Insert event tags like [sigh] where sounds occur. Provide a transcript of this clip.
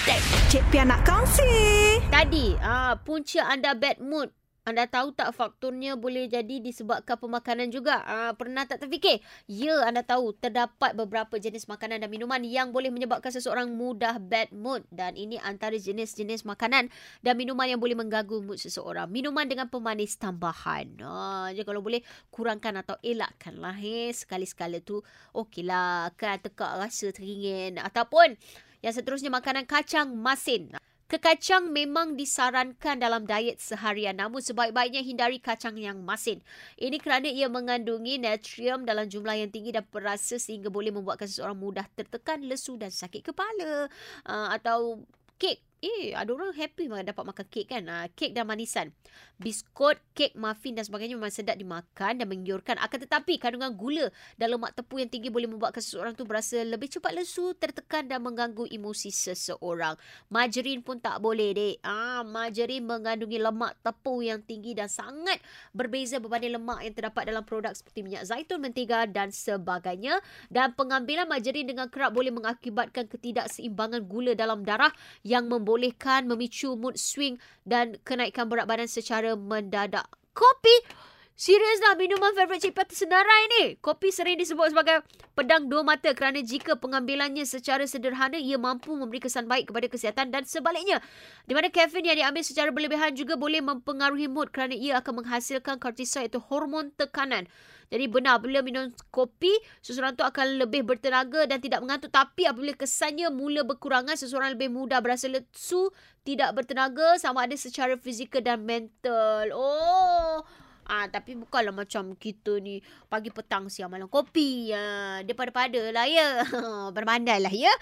Hashtag Cik Pia nak kongsi. Tadi, ah, punca anda bad mood. Anda tahu tak faktornya boleh jadi disebabkan pemakanan juga? Ah, pernah tak terfikir? Ya, anda tahu terdapat beberapa jenis makanan dan minuman yang boleh menyebabkan seseorang mudah bad mood. Dan ini antara jenis-jenis makanan dan minuman yang boleh mengganggu mood seseorang. Minuman dengan pemanis tambahan. Ah, jadi kalau boleh kurangkan atau elakkanlah. Eh. Sekali-sekala tu okeylah. Kan tekak rasa teringin. Ataupun yang seterusnya makanan kacang masin. Kekacang memang disarankan dalam diet seharian namun sebaik-baiknya hindari kacang yang masin. Ini kerana ia mengandungi natrium dalam jumlah yang tinggi dan perasa sehingga boleh membuatkan seseorang mudah tertekan, lesu dan sakit kepala. Uh, atau kek Eh, ada orang happy dapat makan kek kan. Uh, kek dan manisan. Biskut, kek, muffin dan sebagainya memang sedap dimakan dan menggiurkan. Akan tetapi kandungan gula dan lemak tepung yang tinggi boleh membuatkan seseorang tu berasa lebih cepat lesu, tertekan dan mengganggu emosi seseorang. Margarin pun tak boleh dek. Ah, margarin mengandungi lemak tepung yang tinggi dan sangat berbeza berbanding lemak yang terdapat dalam produk seperti minyak zaitun, mentega dan sebagainya. Dan pengambilan margarin dengan kerap boleh mengakibatkan ketidakseimbangan gula dalam darah yang membuat membolehkan memicu mood swing dan kenaikan berat badan secara mendadak. Kopi Serius dah minuman favourite Cik Pat senarai ni. Kopi sering disebut sebagai pedang dua mata kerana jika pengambilannya secara sederhana ia mampu memberi kesan baik kepada kesihatan dan sebaliknya. Di mana kafein yang diambil secara berlebihan juga boleh mempengaruhi mood kerana ia akan menghasilkan kortisol iaitu hormon tekanan. Jadi benar bila minum kopi seseorang tu akan lebih bertenaga dan tidak mengantuk tapi apabila kesannya mula berkurangan seseorang lebih mudah berasa lesu, tidak bertenaga sama ada secara fizikal dan mental. Oh, tapi bukanlah macam kita ni pagi petang siang malam kopi. Ah, dia pada-pada lah ya. [laughs] Bermandai lah ya.